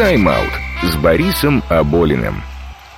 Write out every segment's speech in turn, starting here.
Тайм-аут с Борисом Аболиным.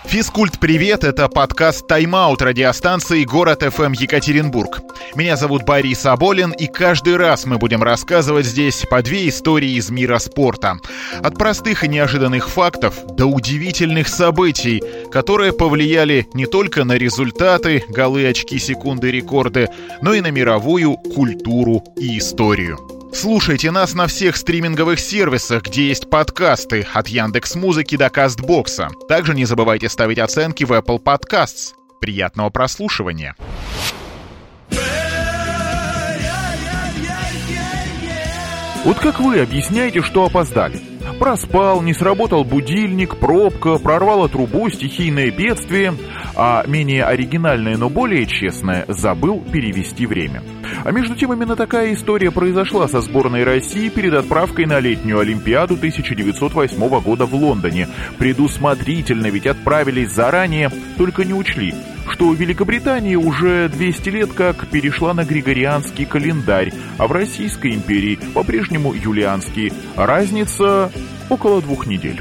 Физкульт, привет! Это подкаст «Тайм-аут» радиостанции «Город ФМ Екатеринбург». Меня зовут Борис Аболин, и каждый раз мы будем рассказывать здесь по две истории из мира спорта. От простых и неожиданных фактов до удивительных событий, которые повлияли не только на результаты, голы, очки, секунды, рекорды, но и на мировую культуру и историю. Слушайте нас на всех стриминговых сервисах, где есть подкасты, от Яндекс Музыки до Кастбокса. Также не забывайте ставить оценки в Apple Podcasts. Приятного прослушивания! Вот как вы объясняете, что опоздали? Проспал, не сработал будильник, пробка, прорвало трубу, стихийное бедствие, а менее оригинальное, но более честное, забыл перевести время. А между тем именно такая история произошла со сборной России перед отправкой на летнюю Олимпиаду 1908 года в Лондоне. Предусмотрительно, ведь отправились заранее, только не учли, что Великобритания уже 200 лет как перешла на григорианский календарь, а в Российской империи по-прежнему юлианский. Разница около двух недель.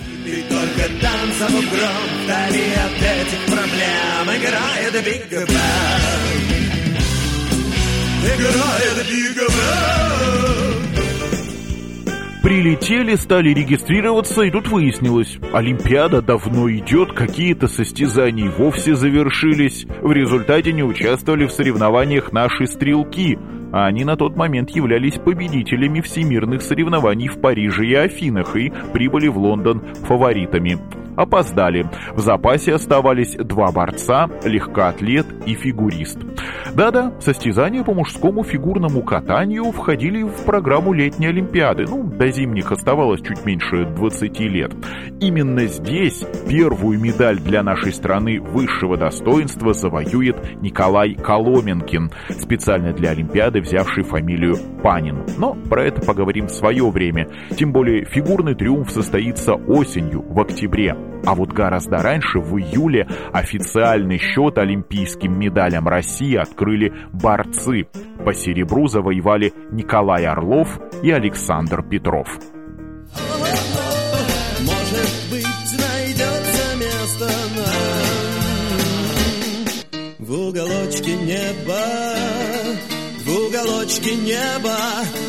Играет Биг Бен Прилетели, стали регистрироваться, и тут выяснилось, Олимпиада давно идет, какие-то состязания вовсе завершились. В результате не участвовали в соревнованиях наши стрелки, а они на тот момент являлись победителями всемирных соревнований в Париже и Афинах и прибыли в Лондон фаворитами опоздали. В запасе оставались два борца, легкоатлет и фигурист. Да-да, состязания по мужскому фигурному катанию входили в программу летней Олимпиады. Ну, до зимних оставалось чуть меньше 20 лет. Именно здесь первую медаль для нашей страны высшего достоинства завоюет Николай Коломенкин, специально для Олимпиады взявший фамилию Панин. Но про это поговорим в свое время. Тем более фигурный триумф состоится осенью, в октябре. А вот гораздо раньше, в июле, официальный счет олимпийским медалям России открыли борцы. По серебру завоевали Николай Орлов и Александр Петров. В уголочке неба, в уголочке неба.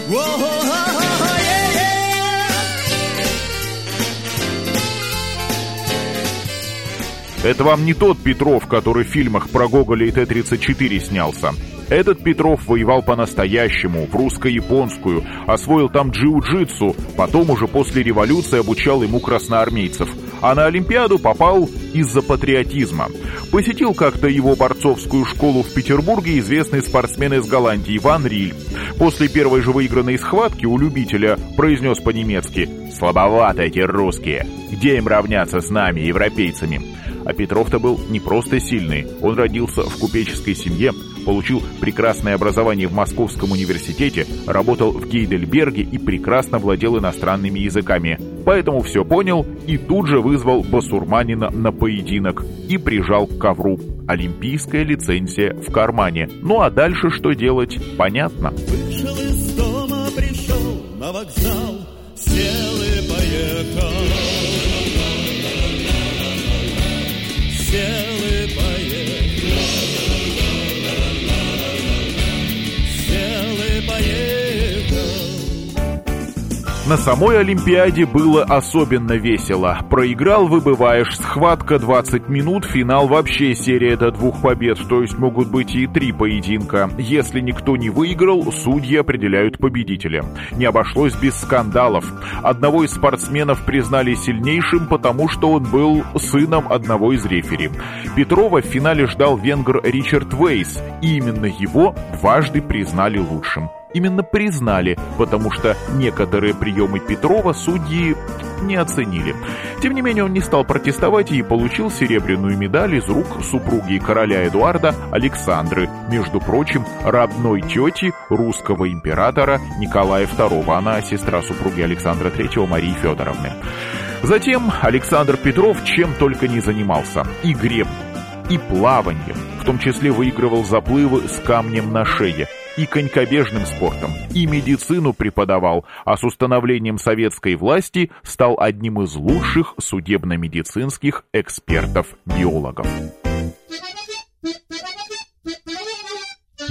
О-о-о-о-о! Это вам не тот Петров, который в фильмах про Гоголя и Т-34 снялся. Этот Петров воевал по-настоящему, в русско-японскую, освоил там джиу-джитсу, потом уже после революции обучал ему красноармейцев. А на Олимпиаду попал из-за патриотизма. Посетил как-то его борцовскую школу в Петербурге известный спортсмен из Голландии Иван Риль. После первой же выигранной схватки у любителя произнес по-немецки «Слабовато эти русские, где им равняться с нами, европейцами?» А Петров-то был не просто сильный. Он родился в купеческой семье, получил прекрасное образование в Московском университете, работал в Гейдельберге и прекрасно владел иностранными языками. Поэтому все понял и тут же вызвал басурманина на поединок и прижал к ковру. Олимпийская лицензия в кармане. Ну а дальше что делать, понятно. Вышел из дома, пришел на вокзал, сел и поехал. На самой Олимпиаде было особенно весело. Проиграл, выбываешь, схватка 20 минут, финал вообще серия до двух побед, то есть могут быть и три поединка. Если никто не выиграл, судьи определяют победителя. Не обошлось без скандалов. Одного из спортсменов признали сильнейшим, потому что он был сыном одного из рефери. Петрова в финале ждал венгр Ричард Вейс, и именно его дважды признали лучшим именно признали, потому что некоторые приемы Петрова судьи не оценили. Тем не менее, он не стал протестовать и получил серебряную медаль из рук супруги короля Эдуарда Александры, между прочим, родной тети русского императора Николая II, она сестра супруги Александра III Марии Федоровны. Затем Александр Петров чем только не занимался. И греб, и плаванием, в том числе выигрывал заплывы с камнем на шее – и конькобежным спортом, и медицину преподавал, а с установлением советской власти стал одним из лучших судебно-медицинских экспертов-биологов.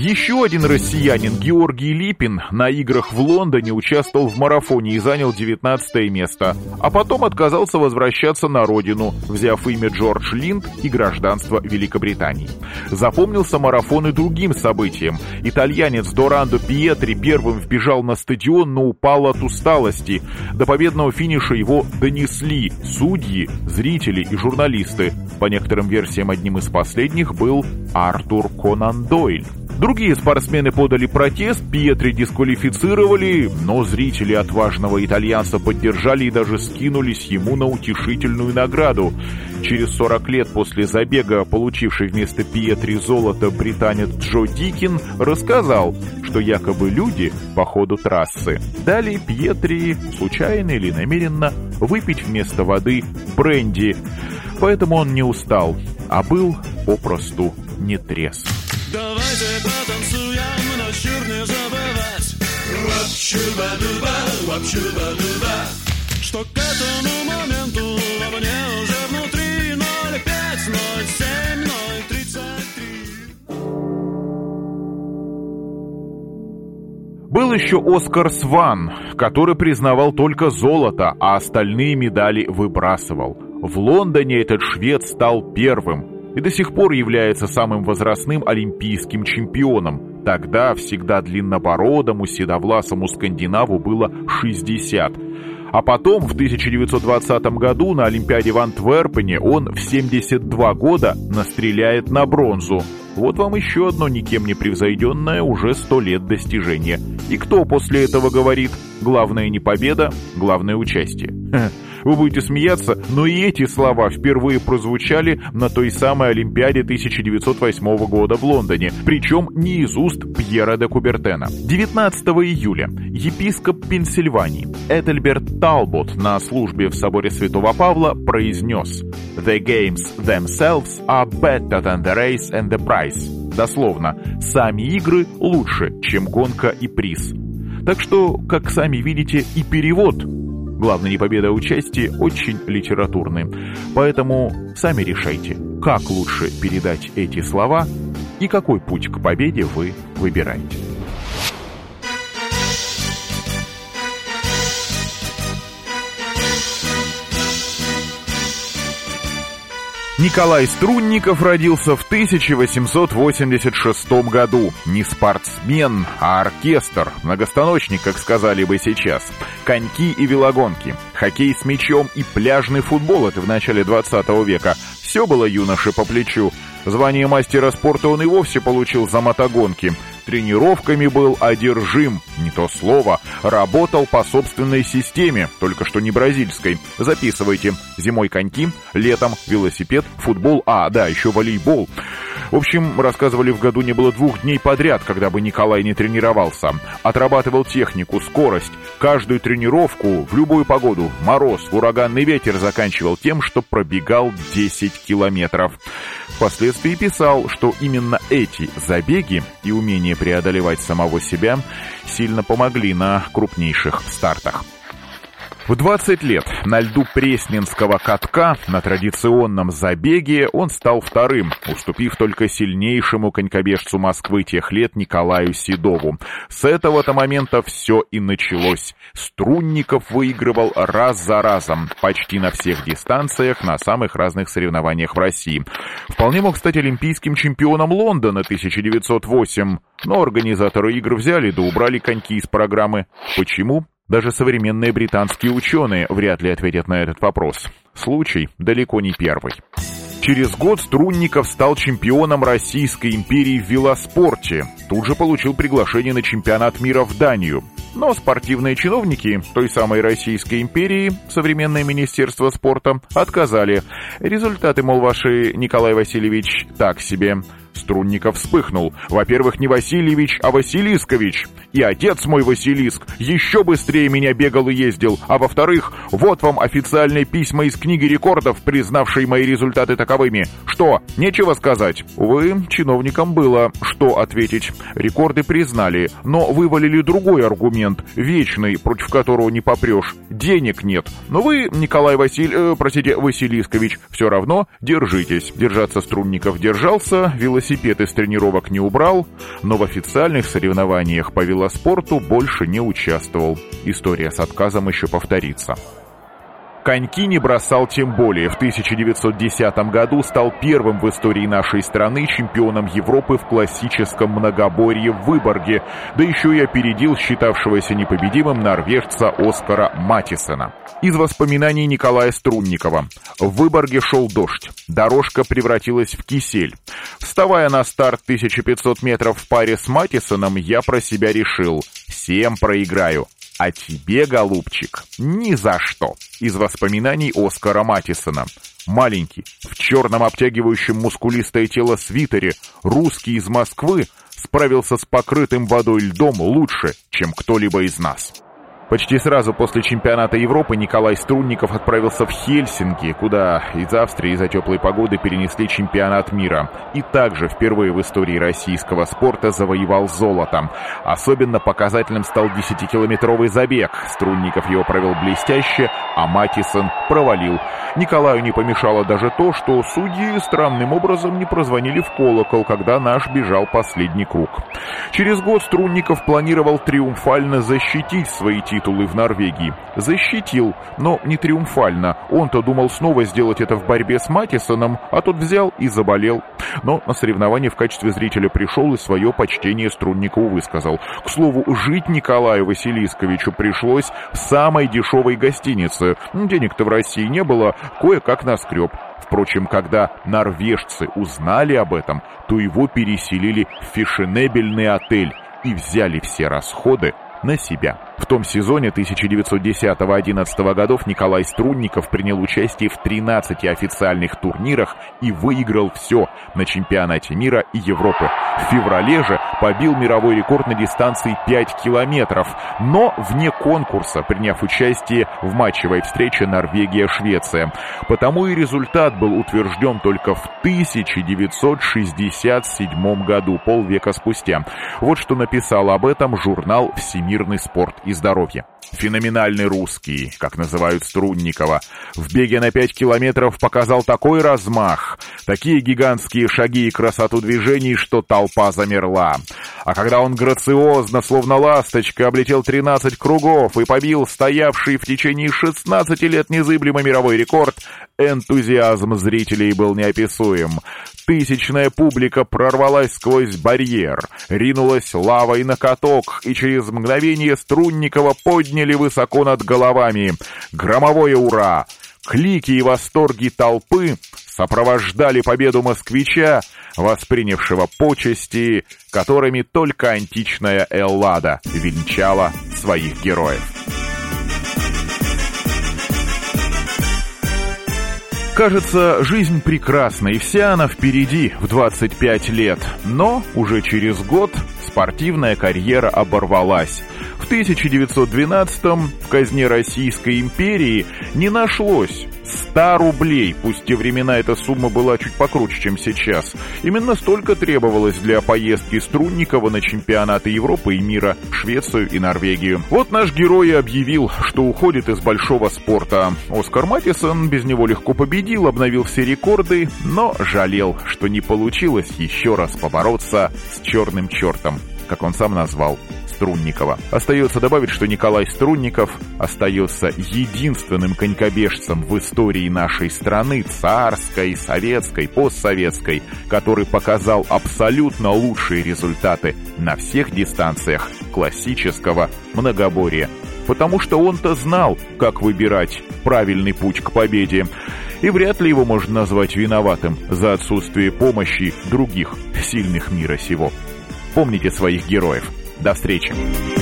Еще один россиянин, Георгий Липин, на играх в Лондоне участвовал в марафоне и занял 19 место, а потом отказался возвращаться на родину, взяв имя Джордж Линд и гражданство Великобритании. Запомнился марафон и другим событием. Итальянец Дорандо Пьетри первым вбежал на стадион, но упал от усталости. До победного финиша его донесли судьи, зрители и журналисты. По некоторым версиям одним из последних был Артур Конан Дойль. Другие спортсмены подали протест, Пьетри дисквалифицировали, но зрители отважного итальянца поддержали и даже скинулись ему на утешительную награду. Через 40 лет после забега, получивший вместо Пьетри золото британец Джо Дикин, рассказал, что якобы люди по ходу трассы дали Пьетри, случайно или намеренно, выпить вместо воды бренди. Поэтому он не устал, а был попросту не трезв. Давайте Вапчуба-дуба. Что к этому моменту во мне уже внутри 05, 07, 033. Был еще Оскар Сван, который признавал только золото, а остальные медали выбрасывал. В Лондоне этот швед стал первым, и до сих пор является самым возрастным олимпийским чемпионом. Тогда всегда длиннобородому, седовласому скандинаву было 60. А потом, в 1920 году, на Олимпиаде в Антверпене он в 72 года настреляет на бронзу. Вот вам еще одно никем не превзойденное уже сто лет достижение. И кто после этого говорит «главное не победа, главное участие»? Вы будете смеяться, но и эти слова впервые прозвучали на той самой Олимпиаде 1908 года в Лондоне, причем не из уст Пьера де Кубертена. 19 июля епископ Пенсильвании Этельберт Талбот на службе в соборе Святого Павла произнес «The games themselves are better than the race and the prize». Дословно, сами игры лучше, чем гонка и приз. Так что, как сами видите, и перевод Главное не победа, а участие очень литературный. Поэтому сами решайте, как лучше передать эти слова и какой путь к победе вы выбираете. Николай Струнников родился в 1886 году. Не спортсмен, а оркестр, многостаночник, как сказали бы сейчас. Коньки и велогонки, хоккей с мячом и пляжный футбол — это в начале 20 века. Все было юноше по плечу. Звание мастера спорта он и вовсе получил за мотогонки — тренировками был одержим, не то слово, работал по собственной системе, только что не бразильской. Записывайте. Зимой коньки, летом велосипед, футбол, а, да, еще волейбол. В общем, рассказывали, в году не было двух дней подряд, когда бы Николай не тренировался. Отрабатывал технику, скорость. Каждую тренировку, в любую погоду, мороз, ураганный ветер заканчивал тем, что пробегал 10 километров. Впоследствии писал, что именно эти забеги и умение преодолевать самого себя сильно помогли на крупнейших стартах. В 20 лет на льду Пресненского катка на традиционном забеге он стал вторым, уступив только сильнейшему конькобежцу Москвы тех лет Николаю Седову. С этого-то момента все и началось. Струнников выигрывал раз за разом, почти на всех дистанциях, на самых разных соревнованиях в России. Вполне мог стать олимпийским чемпионом Лондона 1908, но организаторы игр взяли да убрали коньки из программы. Почему? Даже современные британские ученые вряд ли ответят на этот вопрос. Случай далеко не первый. Через год Струнников стал чемпионом Российской империи в велоспорте. Тут же получил приглашение на чемпионат мира в Данию. Но спортивные чиновники той самой Российской империи, современное Министерство спорта, отказали. Результаты, мол, ваши, Николай Васильевич, так себе. Струнников вспыхнул. Во-первых, не Васильевич, а Василискович. И отец мой Василиск еще быстрее меня бегал и ездил. А во-вторых, вот вам официальные письма из книги рекордов, признавшие мои результаты таковыми. Что, нечего сказать? Увы, чиновникам было что ответить. Рекорды признали, но вывалили другой аргумент, вечный, против которого не попрешь. Денег нет. Но вы, Николай Василь... Э, простите, Василискович, все равно держитесь. Держаться Струнников держался, велосипед из тренировок не убрал, но в официальных соревнованиях по велоспорту больше не участвовал. История с отказом еще повторится. Коньки не бросал тем более. В 1910 году стал первым в истории нашей страны чемпионом Европы в классическом многоборье в Выборге, да еще и опередил считавшегося непобедимым норвежца Оскара Матисона. Из воспоминаний Николая Струнникова. В Выборге шел дождь. Дорожка превратилась в кисель. Вставая на старт 1500 метров в паре с Матисоном, я про себя решил. Всем проиграю. А тебе, голубчик, ни за что. Из воспоминаний Оскара Матисона. Маленький, в черном обтягивающем мускулистое тело свитере, русский из Москвы, справился с покрытым водой льдом лучше, чем кто-либо из нас. Почти сразу после чемпионата Европы Николай Струнников отправился в Хельсинки, куда из Австрии из-за теплой погоды перенесли чемпионат мира. И также впервые в истории российского спорта завоевал золото. Особенно показательным стал 10-километровый забег. Струнников его провел блестяще, а Матисон провалил. Николаю не помешало даже то, что судьи странным образом не прозвонили в колокол, когда наш бежал последний круг. Через год Струнников планировал триумфально защитить свои титулы титулы в Норвегии. Защитил, но не триумфально. Он-то думал снова сделать это в борьбе с Матисоном, а тот взял и заболел. Но на соревнование в качестве зрителя пришел и свое почтение Струнникову высказал. К слову, жить Николаю Василисковичу пришлось в самой дешевой гостинице. Денег-то в России не было, кое-как наскреб. Впрочем, когда норвежцы узнали об этом, то его переселили в фешенебельный отель и взяли все расходы на себя. В том сезоне 1910-11 годов Николай Струнников принял участие в 13 официальных турнирах и выиграл все на чемпионате мира и Европы. В феврале же побил мировой рекорд на дистанции 5 километров, но вне конкурса, приняв участие в матчевой встрече Норвегия-Швеция. Потому и результат был утвержден только в 1967 году, полвека спустя. Вот что написал об этом журнал «Всемирный спорт и здоровье». Феноменальный русский, как называют Струнникова, в беге на 5 километров показал такой размах, такие гигантские шаги и красоту движений, что толпа замерла. А когда он грациозно, словно ласточка, облетел 13 кругов и побил стоявший в течение 16 лет незыблемый мировой рекорд, энтузиазм зрителей был неописуем. Тысячная публика прорвалась сквозь барьер, ринулась лавой на каток, и через мгновение Струнникова подняли высоко над головами. Громовое «Ура!» Клики и восторги толпы сопровождали победу москвича, воспринявшего почести, которыми только античная Эллада венчала своих героев. Кажется, жизнь прекрасна, и вся она впереди в 25 лет. Но уже через год спортивная карьера оборвалась. В 1912-м в казне Российской империи не нашлось 100 рублей, пусть те времена эта сумма была чуть покруче, чем сейчас. Именно столько требовалось для поездки Струнникова на чемпионаты Европы и мира, Швецию и Норвегию. Вот наш герой объявил, что уходит из большого спорта. Оскар Матисон без него легко победил, обновил все рекорды, но жалел, что не получилось еще раз побороться с черным чертом, как он сам назвал Струнникова. Остается добавить, что Николай Струнников остается единственным конькобежцем в истории нашей страны, царской, советской, постсоветской, который показал абсолютно лучшие результаты на всех дистанциях классического многоборья. Потому что он-то знал, как выбирать правильный путь к победе. И вряд ли его можно назвать виноватым за отсутствие помощи других сильных мира сего. Помните своих героев – до встречи!